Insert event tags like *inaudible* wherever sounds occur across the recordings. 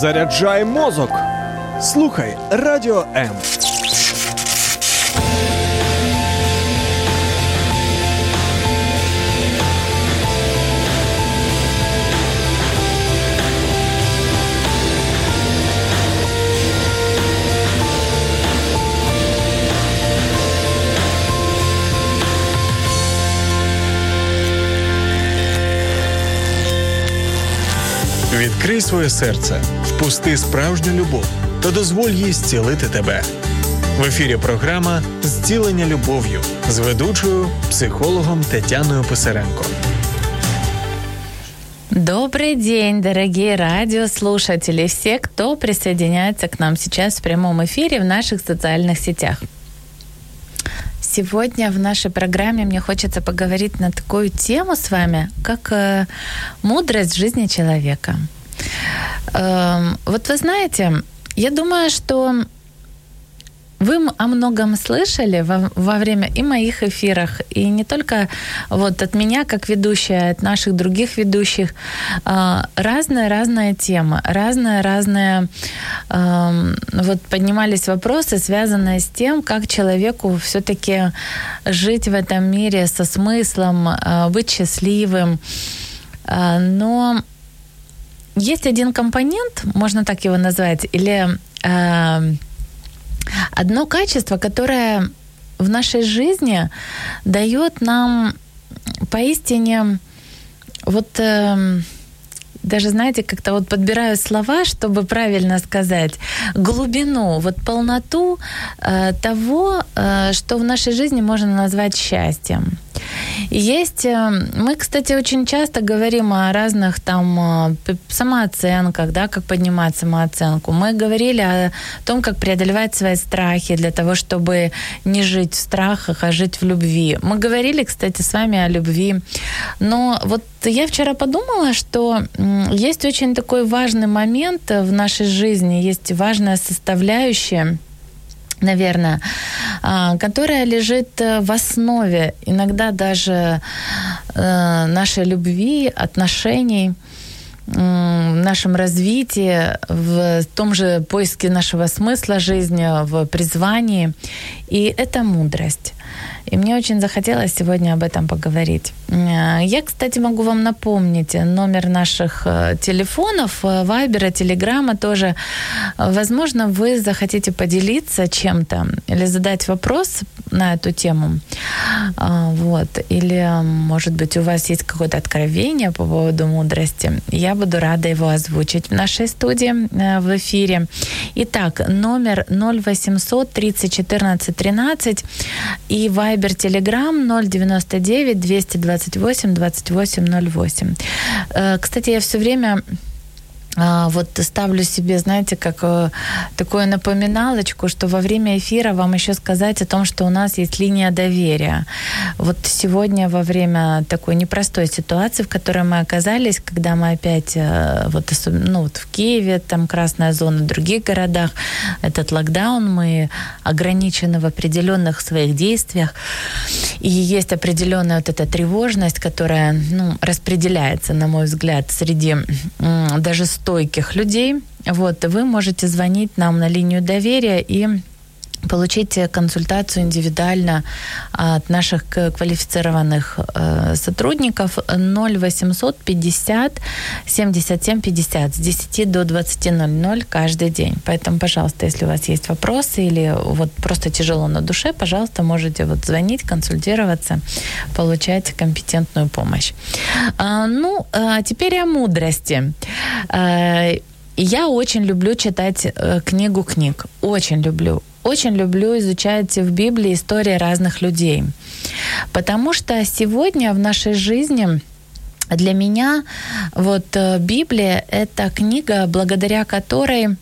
Заряджай мозок. Слухай радіо М. Відкрий своє серце, впусти справжню любов та дозволь їй зцілити тебе. В ефірі програма Зцілення любов'ю з ведучою психологом Тетяною Писаренко. Добрый день, дорогие радиослушатели, все, кто присоединяется к нам сейчас в прямом эфире в наших социальных сетях. Сегодня в нашей программе мне хочется поговорить на такую тему с вами, как э, мудрость в жизни человека. Э, вот вы знаете, я думаю, что вы о многом слышали во, во время и моих эфирах, и не только вот от меня как ведущая, от наших других ведущих. Разная-разная тема, разная-разная... Вот поднимались вопросы, связанные с тем, как человеку все-таки жить в этом мире со смыслом, быть счастливым. Но есть один компонент, можно так его назвать, или одно качество, которое в нашей жизни дает нам поистине вот э, даже, знаете, как-то вот подбираю слова, чтобы правильно сказать, глубину, вот полноту э, того, э, что в нашей жизни можно назвать счастьем. Есть, э, мы, кстати, очень часто говорим о разных там э, самооценках, да, как поднимать самооценку. Мы говорили о том, как преодолевать свои страхи для того, чтобы не жить в страхах, а жить в любви. Мы говорили, кстати, с вами о любви. Но вот я вчера подумала, что есть очень такой важный момент в нашей жизни, есть важная составляющая, наверное, а, которая лежит э, в основе иногда даже э, нашей любви, отношений, в нашем развитии, в том же поиске нашего смысла жизни, в призвании. И это мудрость. И мне очень захотелось сегодня об этом поговорить. Э, я, кстати, могу вам напомнить номер наших э, телефонов, э, Вайбера, Телеграма тоже. Возможно, вы захотите поделиться чем-то или задать вопрос на эту тему. Вот. Или, может быть, у вас есть какое-то откровение по поводу мудрости. Я буду рада его озвучить в нашей студии в эфире. Итак, номер 0800 30 14 13 и Viber Telegram 099 228 2808. Кстати, я все время вот ставлю себе, знаете, как э, такую напоминалочку, что во время эфира вам еще сказать о том, что у нас есть линия доверия. Вот сегодня во время такой непростой ситуации, в которой мы оказались, когда мы опять, э, вот, ну, вот в Киеве, там красная зона, в других городах, этот локдаун, мы ограничены в определенных своих действиях, и есть определенная вот эта тревожность, которая, ну, распределяется, на мой взгляд, среди даже стойких людей. Вот, вы можете звонить нам на линию доверия и получить консультацию индивидуально от наших квалифицированных э, сотрудников 0800 50 77 50 с 10 до 20.00 каждый день. Поэтому, пожалуйста, если у вас есть вопросы или вот просто тяжело на душе, пожалуйста, можете вот звонить, консультироваться, получать компетентную помощь. А, ну, а теперь о мудрости. А, я очень люблю читать э, книгу книг. Очень люблю очень люблю изучать в Библии истории разных людей. Потому что сегодня в нашей жизни для меня вот э, Библия — это книга, благодаря которой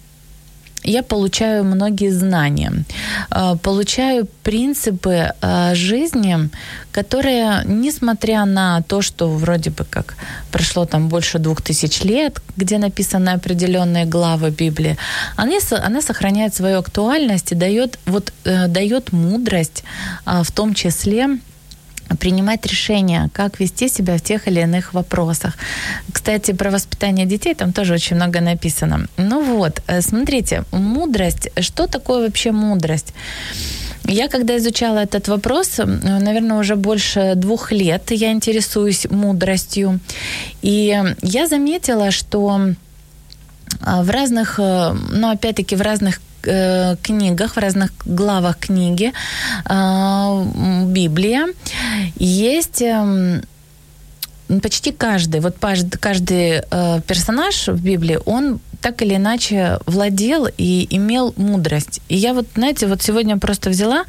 я получаю многие знания, э, получаю принципы э, жизни, которые, несмотря на то, что вроде бы как прошло там больше двух тысяч лет, где написаны определенные главы Библии, они, она сохраняет свою актуальность и дает, вот, э, дает мудрость в том числе принимать решения, как вести себя в тех или иных вопросах. Кстати, про воспитание детей там тоже очень много написано. Ну вот, э, смотрите, мудрость. Что такое вообще мудрость? Я когда изучала этот вопрос, наверное, уже больше двух лет я интересуюсь мудростью. И я заметила, что а, в разных, э, ну, опять-таки, в разных э, книгах, в разных главах книги э, Библия. Есть э, почти каждый, вот каждый э, персонаж в Библии, он так или иначе владел и имел мудрость. И я вот, знаете, вот сегодня просто взяла,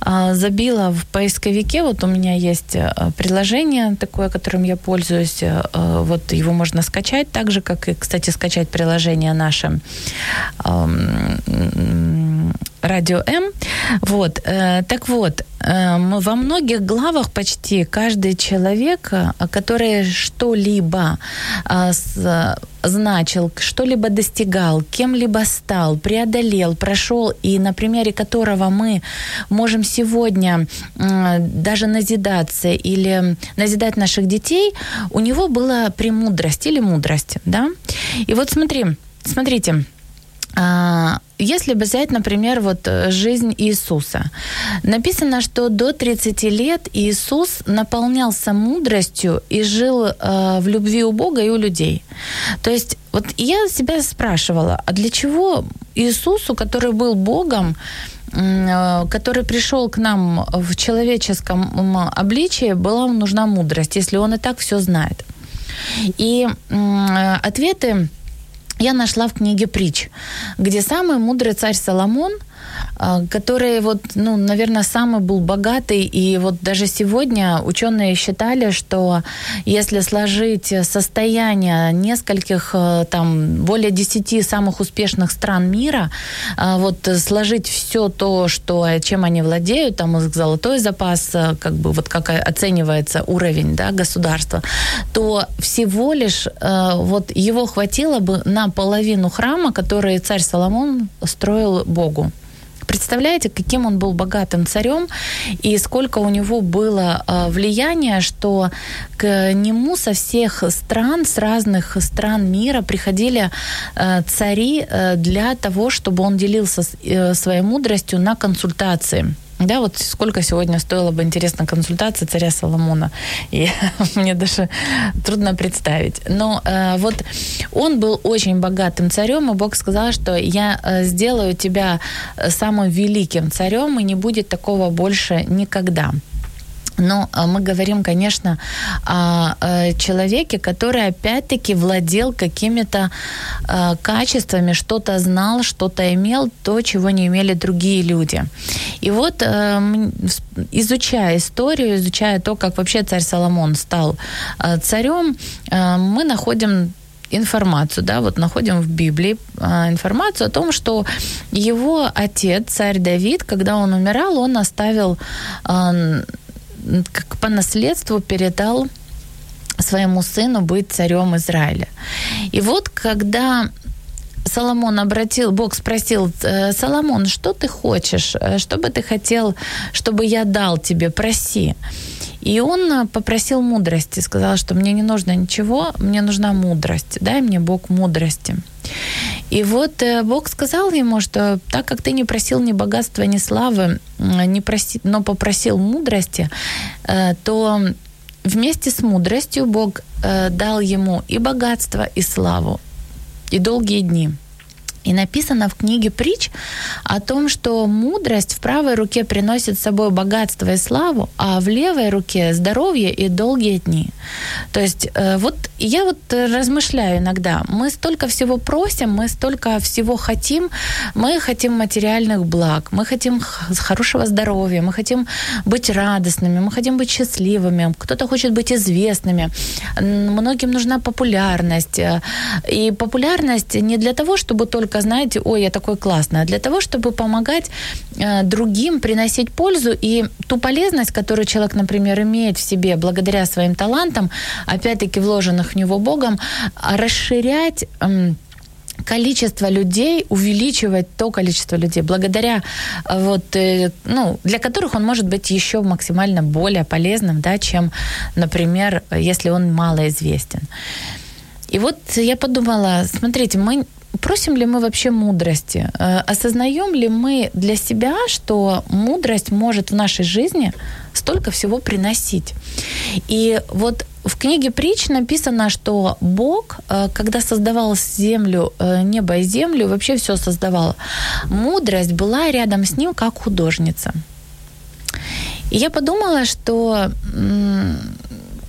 а, забила в поисковике, вот у меня есть а, приложение такое, которым я пользуюсь, а, вот его можно скачать, так же, как и, кстати, скачать приложение наше Радио М. Вот. Э, так вот, э, во многих главах почти каждый человек, э, который что-либо значил, что-либо достигал, кем-либо стал, преодолел, прошел, и на примере которого мы можем сегодня даже назидаться или назидать наших детей, у него была премудрость или мудрость, да? И вот смотри, смотрите, а, если бы взять, например, вот э, жизнь Иисуса, написано, что до 30 лет Иисус наполнялся мудростью и жил э, в любви у Бога и у людей. То есть вот я себя спрашивала, а для чего Иисусу, который был Богом, э, который пришел к нам в человеческом обличии, была нужна мудрость, если он и так все знает. И э, ответы я нашла в книге притч, где самый мудрый царь Соломон – который вот, ну, наверное, самый был богатый. И вот даже сегодня ученые считали, что если сложить состояние нескольких, э, там, более десяти самых успешных стран мира, а, вот сложить все то, что, чем они владеют, там их золотой запас, как бы вот как оценивается уровень да, государства, то всего лишь вот его хватило бы на половину храма, который царь Соломон строил Богу. Представляете, каким он был богатым царем и сколько у него было э, влияния, что к нему со всех стран, с разных стран мира приходили э, цари э, для того, чтобы он делился своей мудростью на консультации. Да, вот сколько сегодня стоила бы, интересно, консультация царя Соломона. И *laughs* мне даже трудно представить. Но э, вот он был очень богатым царем, и Бог сказал, что я э, сделаю тебя э, самым великим царем, и не будет такого больше никогда. Но а, мы говорим, конечно, о человеке, который опять-таки владел какими-то а, качествами, что-то знал, что-то имел, то, чего не имели другие люди. И вот, а, изучая историю, изучая то, как вообще царь Соломон стал царем, мы находим информацию, да, вот находим в Библии информацию о том, что его отец, царь Давид, когда он умирал, он оставил как по наследству передал своему сыну быть царем Израиля. И вот когда Соломон обратил, Бог спросил, «Э, Соломон, что ты хочешь? Э, что бы ты хотел, чтобы я дал тебе? Проси. И он э, попросил мудрости, сказал, что мне не нужно ничего, мне нужна мудрость. Дай мне Бог мудрости. И вот Бог сказал ему, что так как ты не просил ни богатства, ни славы, не проси, но попросил мудрости, то вместе с мудростью Бог дал ему и богатство, и славу, и долгие дни. И написано в книге притч о том, что мудрость в правой руке приносит с собой богатство и славу, а в левой руке здоровье и долгие дни. То есть э, вот я вот размышляю иногда, мы столько всего просим, мы столько всего хотим, мы хотим материальных благ, мы хотим хорошего здоровья, мы хотим быть радостными, мы хотим быть счастливыми, кто-то хочет быть известными, многим нужна популярность. Э, и популярность не для того, чтобы только только, знаете, ой, я такой классный, а для того, чтобы помогать э, другим приносить пользу и ту полезность, которую человек, например, имеет в себе благодаря своим талантам, опять-таки вложенных в него Богом, расширять э, количество людей, увеличивать то количество людей, благодаря вот, ну, для которых он может быть еще максимально более полезным, да, чем, например, если он малоизвестен. И вот я подумала, смотрите, мы просим ли мы вообще мудрости? Э, осознаем ли мы для себя, что мудрость может в нашей жизни столько всего приносить? И вот в книге Притч написано, что Бог, э, когда создавал землю, э, небо и землю, вообще все создавал, мудрость была рядом с ним как художница. И я подумала, что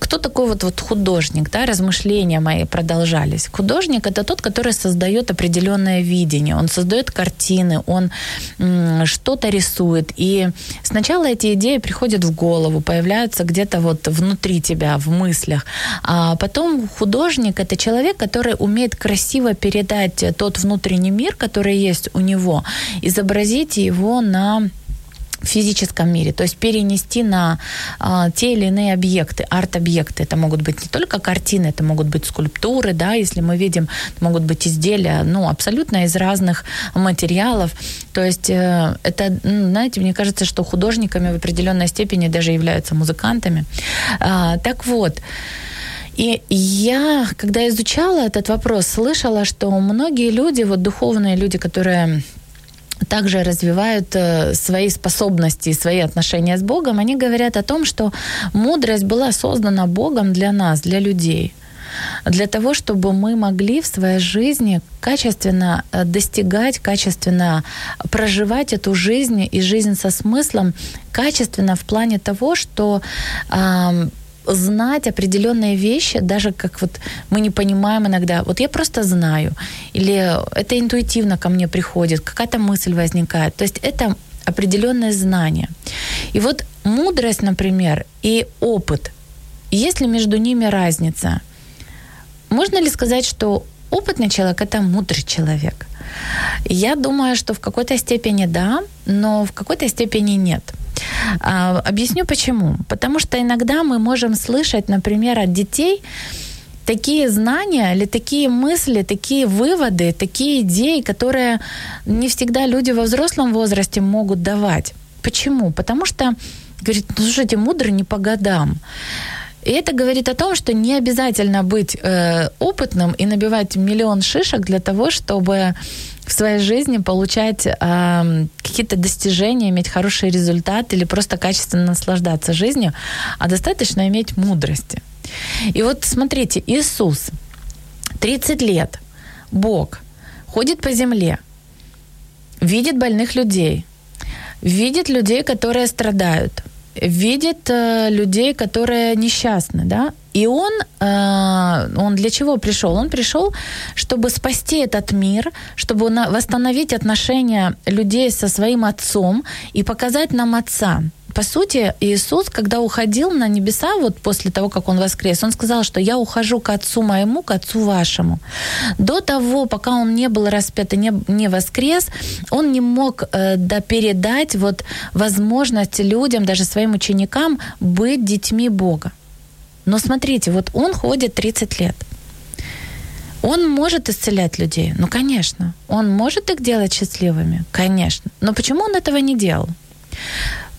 кто такой вот, вот художник, да, размышления мои продолжались. Художник это тот, который создает определенное видение, он создает картины, он что-то рисует. И сначала эти идеи приходят в голову, появляются где-то вот внутри тебя, в мыслях. А потом художник это человек, который умеет красиво передать тот внутренний мир, который есть у него, изобразить его на в физическом мире, то есть перенести на а, те или иные объекты, арт-объекты. Это могут быть не только картины, это могут быть скульптуры, да, если мы видим, могут быть изделия, ну, абсолютно из разных материалов. То есть э, это, ну, знаете, мне кажется, что художниками в определенной степени даже являются музыкантами. А, так вот, и я, когда изучала этот вопрос, слышала, что многие люди, вот духовные люди, которые также развивают э, свои способности, свои отношения с Богом, они говорят о том, что мудрость была создана Богом для нас, для людей. Для того, чтобы мы могли в своей жизни качественно э, достигать, качественно проживать эту жизнь и жизнь со смыслом, качественно в плане того, что знать определенные вещи, даже как вот мы не понимаем иногда. Вот я просто знаю, или это интуитивно ко мне приходит, какая-то мысль возникает. То есть это определенное знание. И вот мудрость, например, и опыт, есть ли между ними разница? Можно ли сказать, что опытный человек – это мудрый человек? Я думаю, что в какой-то степени да, но в какой-то степени нет – а, объясню почему. Потому что иногда мы можем слышать, например, от детей такие знания или такие мысли, такие выводы, такие идеи, которые не всегда люди во взрослом возрасте могут давать. Почему? Потому что, говорит, ну слушайте, мудрый не по годам. И это говорит о том, что не обязательно быть э, опытным и набивать миллион шишек для того, чтобы в своей жизни получать э, какие-то достижения, иметь хороший результат или просто качественно наслаждаться жизнью, а достаточно иметь мудрости. И вот смотрите, Иисус, 30 лет, Бог, ходит по земле, видит больных людей, видит людей, которые страдают, видит э, людей, которые несчастны, да, и он, э, он для чего пришел? Он пришел, чтобы спасти этот мир, чтобы восстановить отношения людей со своим отцом и показать нам отца по сути, Иисус, когда уходил на небеса, вот после того, как Он воскрес, Он сказал, что я ухожу к Отцу моему, к Отцу вашему. До того, пока Он не был распят и не, не воскрес, Он не мог э, да, передать вот возможность людям, даже своим ученикам, быть детьми Бога. Но смотрите, вот Он ходит 30 лет. Он может исцелять людей? Ну, конечно. Он может их делать счастливыми? Конечно. Но почему он этого не делал?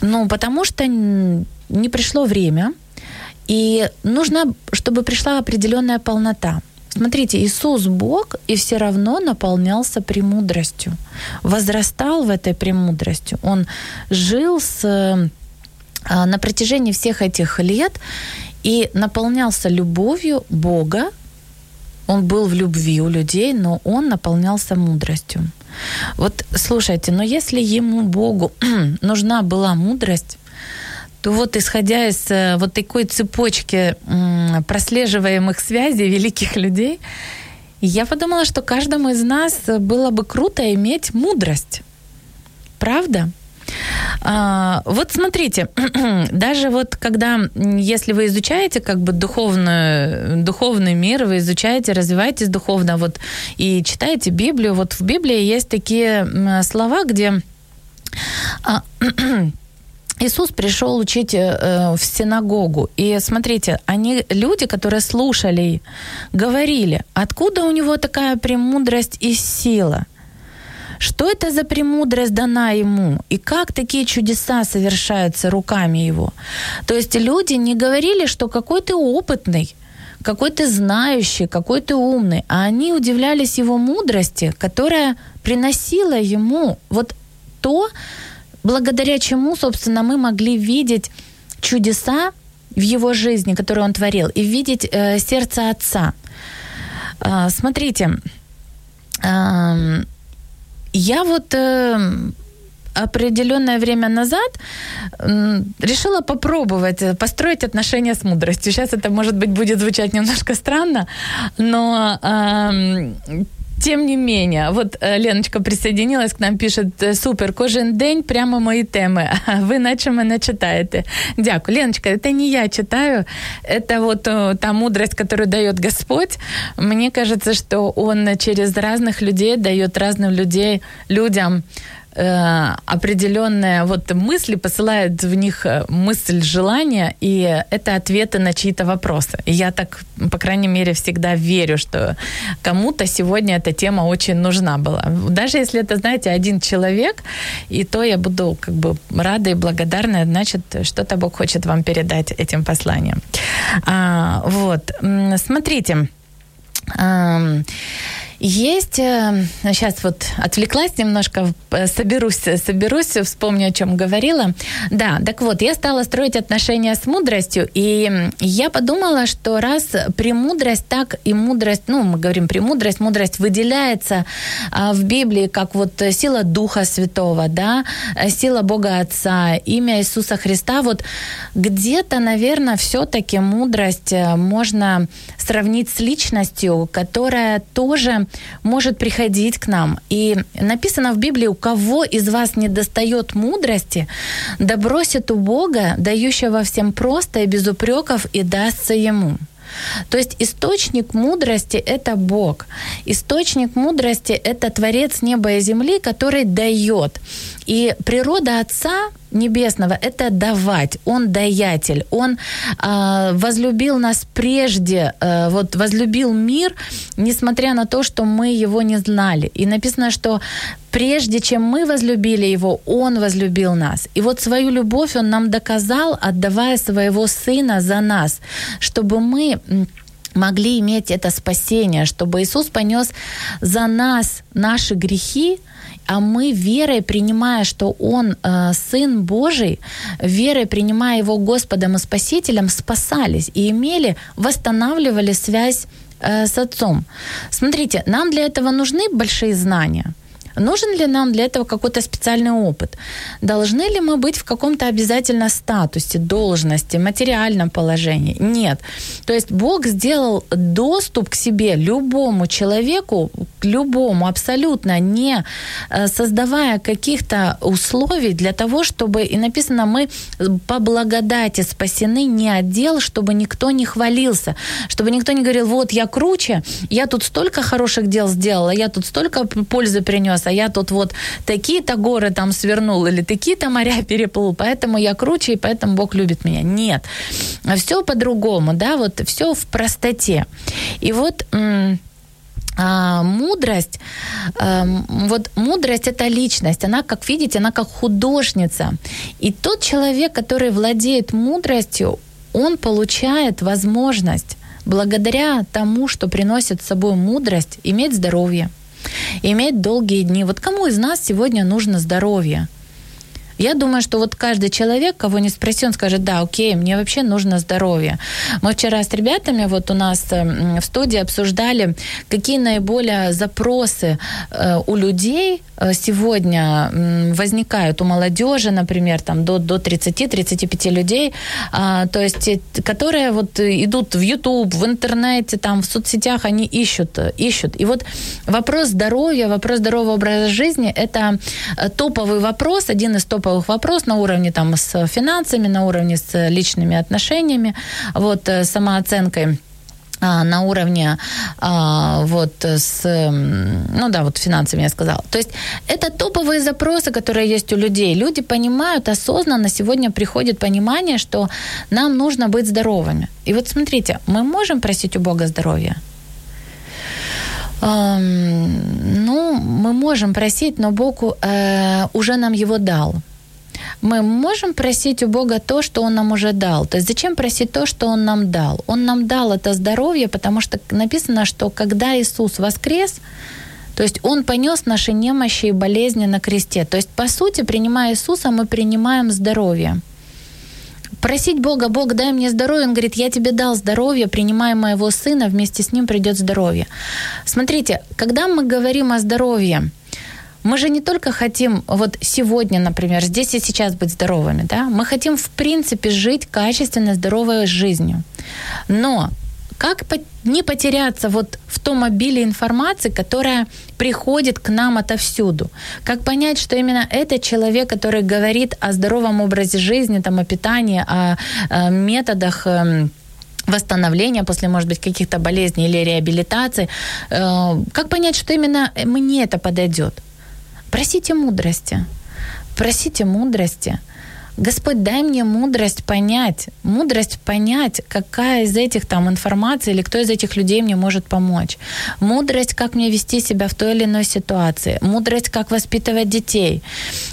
Ну, потому что не пришло время, и нужно, чтобы пришла определенная полнота. Смотрите, Иисус Бог и все равно наполнялся премудростью, возрастал в этой премудростью. Он жил с, а, на протяжении всех этих лет и наполнялся любовью Бога. Он был в любви у людей, но он наполнялся мудростью. Вот слушайте, но если ему, Богу, *clears throat* нужна была мудрость, то вот исходя из э, вот такой цепочки прослеживаемых связей великих людей, я подумала, что каждому из нас было бы круто иметь мудрость. Правда? А, вот смотрите, *clears throat* даже вот когда, если вы изучаете как бы духовную, духовный мир, вы изучаете, развиваетесь духовно, вот и читаете Библию, вот в Библии есть такие слова, где а, *clears throat* Иисус пришел учить э, в синагогу. И смотрите, они, люди, которые слушали, говорили, откуда у него такая премудрость и сила? Что это за премудрость дана ему? И как такие чудеса совершаются руками его? То есть люди не говорили, что какой ты опытный, какой ты знающий, какой ты умный, а они удивлялись его мудрости, которая приносила ему вот то, благодаря чему, собственно, мы могли видеть чудеса в его жизни, которые он творил, и видеть э, сердце отца. Э, смотрите, э, я вот э, определенное время назад решила попробовать э, построить отношения с мудростью. Сейчас это, может быть, будет звучать немножко странно, но э, тем не менее, вот э, Леночка присоединилась к нам, пишет, «Э, супер, кожен день прямо мої теми. *laughs* Ви наче мене читаєте. Дякую. Леночка, это не я читаю, это вот та мудрость, которую дает Господь. Мне кажется, что Он через разных людей дает разным людей, людям э, определенные вот мысли, посылает в них э, мысль, желание, и это ответы на чьи-то вопросы. И я так, по крайней мере, всегда верю, что кому-то сегодня эта тема очень нужна была. Даже если это, знаете, один человек, и то я буду как бы рада и благодарна, значит, что-то Бог хочет вам передать этим посланием. А, вот, смотрите, есть, сейчас э, вот отвлеклась немножко, э, соберусь, соберусь, вспомню, о чем говорила. Да, так вот, я стала строить отношения с мудростью, и я подумала, что раз премудрость так и мудрость, ну, мы говорим премудрость, мудрость выделяется а, в Библии как вот сила Духа Святого, да, сила Бога Отца, имя Иисуса Христа, вот где-то, наверное, все-таки мудрость э, можно сравнить с личностью, которая тоже может приходить к нам. И написано в Библии, у кого из вас не достает мудрости, да бросит у Бога, дающего всем просто и без упреков, и дастся ему. То есть источник мудрости – это Бог. Источник мудрости – это Творец неба и земли, который дает. И природа Отца Небесного – это давать. Он даятель. Он э, возлюбил нас прежде, э, вот возлюбил мир, несмотря на то, что мы его не знали. И написано, что прежде чем мы возлюбили его, он возлюбил нас. И вот свою любовь он нам доказал, отдавая своего сына за нас, чтобы мы могли иметь это спасение, чтобы Иисус понес за нас наши грехи, а мы верой, принимая, что Он э, Сын Божий, верой, принимая Его Господом и Спасителем, спасались и имели, восстанавливали связь э, с Отцом. Смотрите, нам для этого нужны большие знания – Нужен ли нам для этого какой-то специальный опыт? Должны ли мы быть в каком-то обязательно статусе, должности, материальном положении? Нет. То есть Бог сделал доступ к себе любому человеку, к любому абсолютно, не э, создавая каких-то условий для того, чтобы, и написано, мы по благодати спасены не отдел, чтобы никто не хвалился, чтобы никто не говорил, вот я круче, я тут столько хороших дел сделала, я тут столько пользы принес, а я тут вот такие-то горы там свернул или такие-то моря *laughs* переплыл, поэтому я круче, и поэтому Бог любит меня. Нет. Все по-другому, да, вот все в простоте. И вот а, мудрость, а, вот мудрость это личность, она, как видите, она как художница. И тот человек, который владеет мудростью, он получает возможность благодаря тому, что приносит с собой мудрость, иметь здоровье, иметь долгие дни. Вот кому из нас сегодня нужно здоровье? Я думаю, что вот каждый человек, кого не спроси, он скажет, да, окей, мне вообще нужно здоровье. Мы вчера с ребятами вот у нас в студии обсуждали, какие наиболее запросы э, у людей э, сегодня возникают, у молодежи, например, там до, до 30-35 людей, а, то есть, которые вот идут в YouTube, в интернете, там, в соцсетях, они ищут, ищут. И вот вопрос здоровья, вопрос здорового образа жизни – это э, топовый вопрос, один из топовых топовых вопрос на уровне там с финансами, на уровне с личными отношениями, вот, э, самооценкой а, на уровне а, вот с, ну да, вот финансами я сказала. То есть это топовые запросы, которые есть у людей. Люди понимают осознанно, сегодня приходит понимание, что нам нужно быть здоровыми. И вот смотрите, мы можем просить у Бога здоровья? Ну, мы можем просить, но Бог э, уже нам его дал мы можем просить у Бога то, что Он нам уже дал. То есть зачем просить то, что Он нам дал? Он нам дал это здоровье, потому что написано, что когда Иисус воскрес, то есть Он понес наши немощи и болезни на кресте. То есть, по сути, принимая Иисуса, мы принимаем здоровье. Просить Бога, Бог, дай мне здоровье. Он говорит, я тебе дал здоровье, принимай моего сына, вместе с ним придет здоровье. Смотрите, когда мы говорим о здоровье, мы же не только хотим вот сегодня, например, здесь и сейчас быть здоровыми, да, мы хотим в принципе жить качественной, здоровой жизнью. Но как не потеряться вот в том обилии информации, которая приходит к нам отовсюду? Как понять, что именно этот человек, который говорит о здоровом образе жизни, там, о питании, о, о методах эм, восстановления после, может быть, каких-то болезней или реабилитации. Э, как понять, что именно мне это подойдет? Просите мудрости. Просите мудрости. Господь, дай мне мудрость понять, мудрость понять, какая из этих там информации или кто из этих людей мне может помочь. Мудрость, как мне вести себя в той или иной ситуации. Мудрость, как воспитывать детей.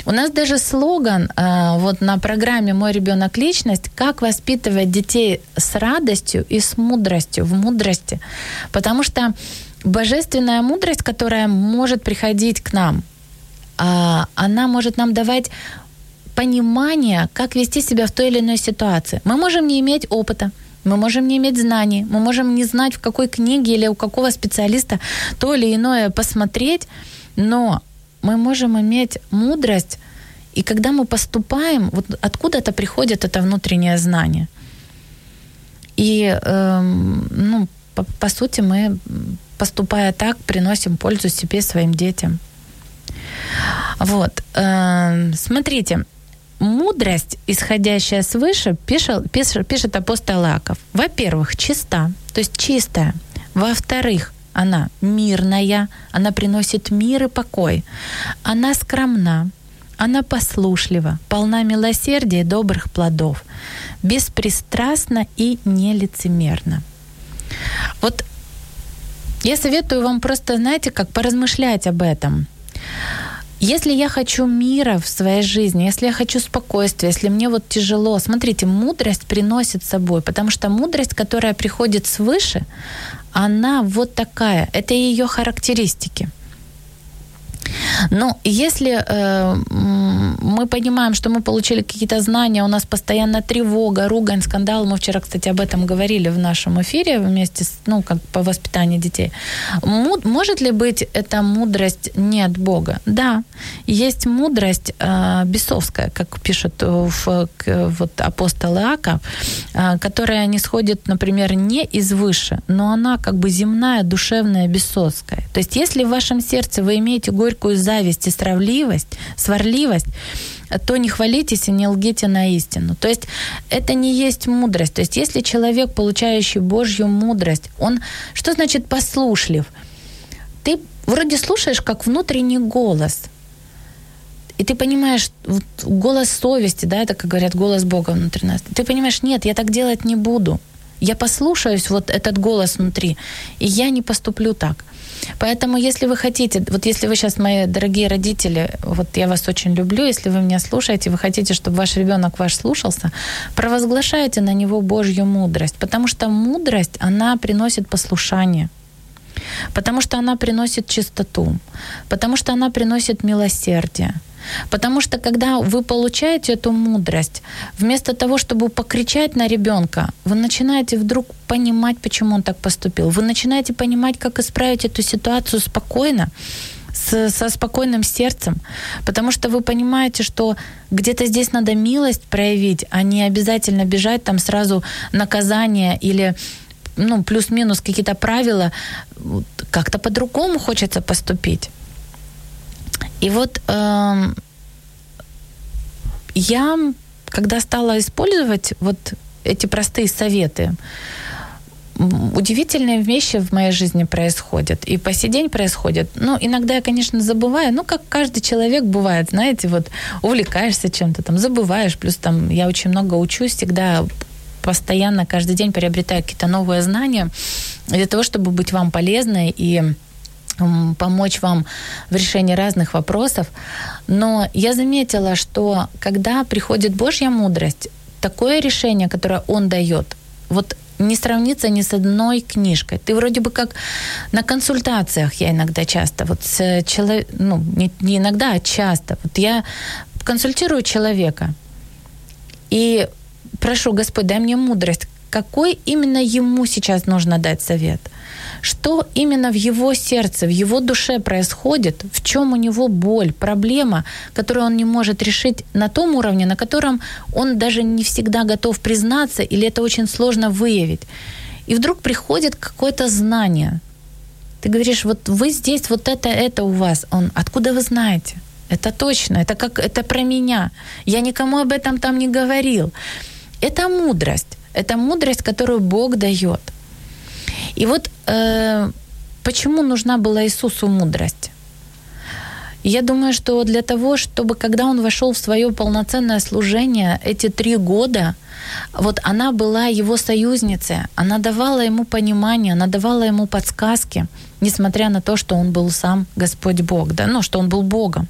У нас даже слоган э, вот на программе «Мой ребенок личность» как воспитывать детей с радостью и с мудростью, в мудрости. Потому что божественная мудрость, которая может приходить к нам – она может нам давать понимание, как вести себя в той или иной ситуации. Мы можем не иметь опыта, мы можем не иметь знаний, мы можем не знать, в какой книге или у какого специалиста то или иное посмотреть, но мы можем иметь мудрость, и когда мы поступаем, вот откуда-то приходит это внутреннее знание. И, эм, ну, по, по сути, мы, поступая так, приносим пользу себе своим детям. Вот. Эм, смотрите, мудрость, исходящая свыше, пишет, пишет, пишет апостол Иаков. Во-первых, чиста, то есть чистая. Во-вторых, она мирная, она приносит мир и покой. Она скромна, она послушлива, полна милосердия и добрых плодов, беспристрастна и нелицемерна. Вот я советую вам просто, знаете, как поразмышлять об этом – если я хочу мира в своей жизни, если я хочу спокойствия, если мне вот тяжело, смотрите, мудрость приносит с собой, потому что мудрость, которая приходит свыше, она вот такая, это ее характеристики. Но если э, мы понимаем, что мы получили какие-то знания, у нас постоянно тревога, ругань, скандал, мы вчера, кстати, об этом говорили в нашем эфире вместе с, ну, как по воспитанию детей. Муд, может ли быть эта мудрость не от Бога? Да, есть мудрость э, бесовская, как пишет в, вот апостол Иаков, э, которая не сходит, например, не из выше, но она как бы земная, душевная, бесовская. То есть если в вашем сердце вы имеете горькую зависть и сварливость, сварливость, то не хвалитесь и не лгите на истину. То есть это не есть мудрость. То есть если человек, получающий Божью мудрость, он, что значит послушлив? Ты вроде слушаешь как внутренний голос, и ты понимаешь, вот, голос совести, да, это, как говорят, голос Бога внутри нас. Ты понимаешь, нет, я так делать не буду. Я послушаюсь вот этот голос внутри, и я не поступлю так. Поэтому, если вы хотите, вот если вы сейчас, мои дорогие родители, вот я вас очень люблю, если вы меня слушаете, вы хотите, чтобы ваш ребенок ваш слушался, провозглашайте на него Божью мудрость, потому что мудрость, она приносит послушание. Потому что она приносит чистоту, потому что она приносит милосердие, Потому что когда вы получаете эту мудрость, вместо того, чтобы покричать на ребенка, вы начинаете вдруг понимать, почему он так поступил. Вы начинаете понимать, как исправить эту ситуацию спокойно, с, со спокойным сердцем, потому что вы понимаете, что где-то здесь надо милость проявить, а не обязательно бежать там сразу наказание или ну, плюс-минус какие-то правила. Как-то по-другому хочется поступить. И вот э, я, когда стала использовать вот эти простые советы, удивительные вещи в моей жизни происходят. И по сей день происходят. Ну, иногда я, конечно, забываю. Ну, как каждый человек бывает, знаете, вот увлекаешься чем-то, там, забываешь. Плюс там я очень много учусь, всегда постоянно, каждый день приобретаю какие-то новые знания для того, чтобы быть вам полезной и помочь вам в решении разных вопросов. Но я заметила, что когда приходит Божья мудрость, такое решение, которое Он дает, вот не сравнится ни с одной книжкой. Ты вроде бы как на консультациях я иногда часто, вот с человек, ну, не, не иногда, а часто. Вот я консультирую человека и прошу, Господь, дай мне мудрость, какой именно ему сейчас нужно дать совет – что именно в его сердце, в его душе происходит, в чем у него боль, проблема, которую он не может решить на том уровне, на котором он даже не всегда готов признаться, или это очень сложно выявить. И вдруг приходит какое-то знание. Ты говоришь, вот вы здесь, вот это, это у вас. Он, откуда вы знаете? Это точно, это как это про меня. Я никому об этом там не говорил. Это мудрость. Это мудрость, которую Бог дает. И вот э, почему нужна была Иисусу мудрость? Я думаю, что для того, чтобы когда он вошел в свое полноценное служение, эти три года, вот она была его союзницей, она давала ему понимание, она давала ему подсказки, несмотря на то, что он был сам Господь Бог, да, ну, что он был Богом.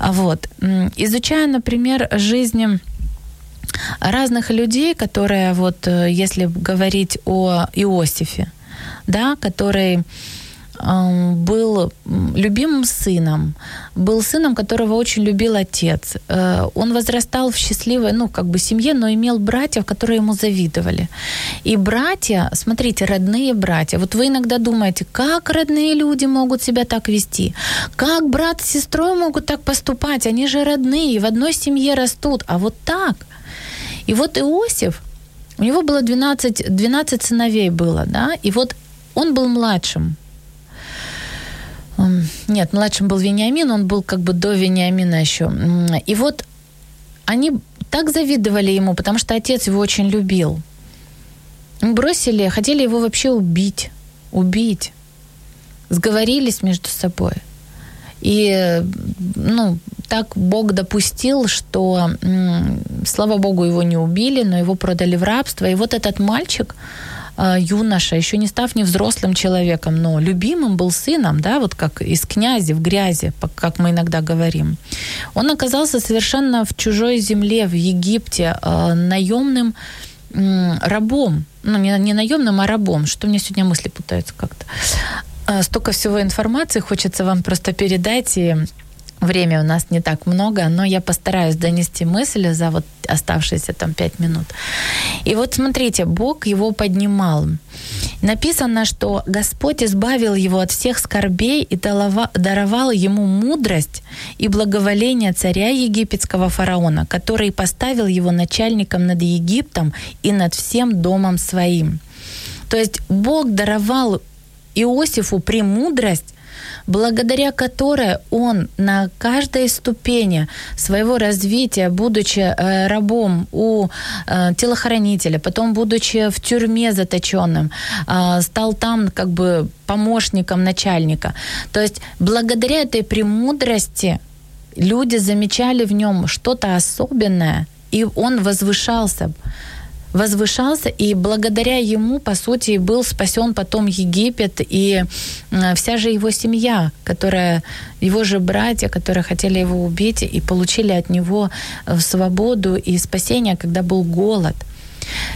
Вот. Изучая, например, жизни разных людей, которые, вот, э, если говорить о Иосифе, да, который эм, был любимым сыном, был сыном, которого очень любил отец. Э, он возрастал в счастливой, ну, как бы семье, но имел братьев, которые ему завидовали. И братья, смотрите, родные братья. Вот вы иногда думаете, как родные люди могут себя так вести? Как брат с сестрой могут так поступать? Они же родные, в одной семье растут. А вот так – и вот Иосиф, у него было 12, 12 сыновей было, да, и вот он был младшим. Нет, младшим был Вениамин, он был как бы до Вениамина еще. И вот они так завидовали ему, потому что отец его очень любил. Бросили, хотели его вообще убить. Убить. Сговорились между собой. И, ну, так Бог допустил, что, слава Богу, его не убили, но его продали в рабство. И вот этот мальчик, а, юноша, еще не став не взрослым человеком, но любимым был сыном, да, вот как из князи в грязи, как мы иногда говорим. Он оказался совершенно в чужой земле, в Египте, а, наемным рабом, ну не, наемным, а рабом, что у меня сегодня мысли путаются как-то. А, столько всего информации хочется вам просто передать и Время у нас не так много, но я постараюсь донести мысль за вот оставшиеся там пять минут. И вот смотрите, Бог его поднимал. Написано, что Господь избавил его от всех скорбей и даровал ему мудрость и благоволение царя египетского фараона, который поставил его начальником над Египтом и над всем домом своим. То есть Бог даровал Иосифу премудрость благодаря которой он на каждой ступени своего развития, будучи э, рабом у э, телохранителя, потом будучи в тюрьме заточенным, э, стал там как бы помощником начальника. То есть благодаря этой премудрости люди замечали в нем что-то особенное, и он возвышался возвышался, и благодаря ему, по сути, был спасен потом Египет и э, вся же его семья, которая, его же братья, которые хотели его убить и получили от него э, свободу и спасение, когда был голод.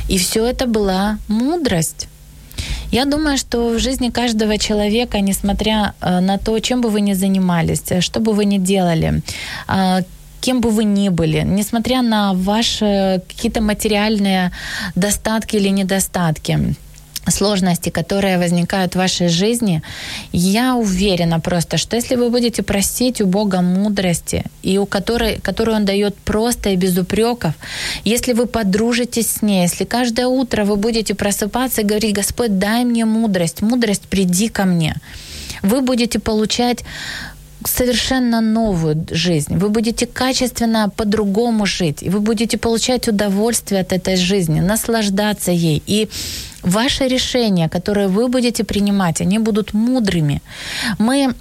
И все это была мудрость. Я думаю, что в жизни каждого человека, несмотря э, на то, чем бы вы ни занимались, что бы вы ни делали, кем бы вы ни были, несмотря на ваши какие-то материальные достатки или недостатки, сложности, которые возникают в вашей жизни, я уверена просто, что если вы будете просить у Бога мудрости, и у которой, которую Он дает просто и без упреков, если вы подружитесь с ней, если каждое утро вы будете просыпаться и говорить, Господь, дай мне мудрость, мудрость, приди ко мне, вы будете получать совершенно новую жизнь. Вы будете качественно по-другому жить. И вы будете получать удовольствие от этой жизни, наслаждаться ей. И Ваши решения, которые вы будете принимать, они будут мудрыми. Мы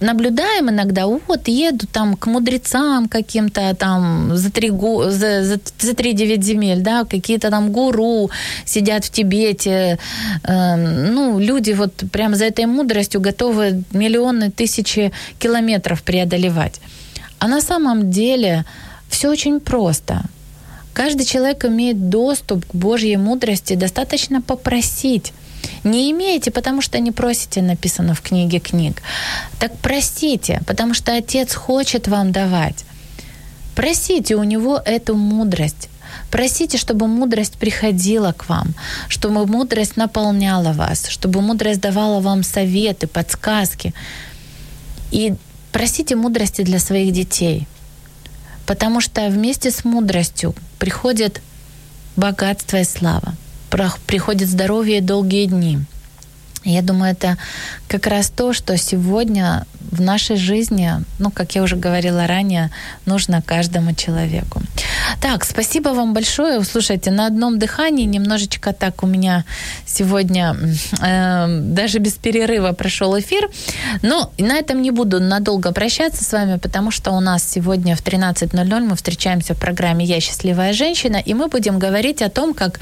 наблюдаем иногда, вот еду там к мудрецам каким-то там за три, за, за, за три девять земель, да, какие-то там гуру сидят в Тибете, э, ну, люди вот прям за этой мудростью готовы миллионы, тысячи километров преодолевать. А на самом деле все очень просто. Каждый человек имеет доступ к Божьей мудрости, достаточно попросить. Не имеете, потому что не просите, написано в книге книг. Так просите, потому что Отец хочет вам давать. Просите у Него эту мудрость. Просите, чтобы мудрость приходила к вам, чтобы мудрость наполняла вас, чтобы мудрость давала вам советы, подсказки. И просите мудрости для своих детей, потому что вместе с мудростью приходит богатство и слава приходит здоровье и долгие дни. Я думаю, это как раз то, что сегодня в нашей жизни, ну, как я уже говорила ранее, нужно каждому человеку. Так, спасибо вам большое. Слушайте, на одном дыхании немножечко так у меня сегодня э, даже без перерыва прошел эфир. Но на этом не буду надолго прощаться с вами, потому что у нас сегодня в 13.00 мы встречаемся в программе «Я счастливая женщина», и мы будем говорить о том, как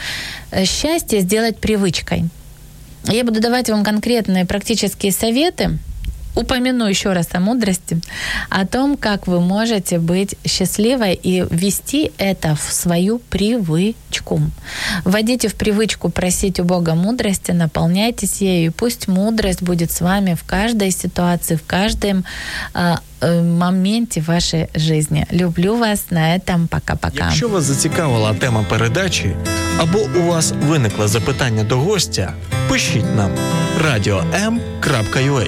э, счастье сделать привычкой. Я буду давать вам конкретные практические советы, упомяну еще раз о мудрости, о том, как вы можете быть счастливой и ввести это в свою привычку. Вводите в привычку просить у Бога мудрости, наполняйтесь ею, и пусть мудрость будет с вами в каждой ситуации, в каждом э, моменте вашей жизни. Люблю вас на этом. Пока-пока. Якщо вас зацікавила тема передачі або у вас виникло запитання до гостя, пишіть нам radio.m.ua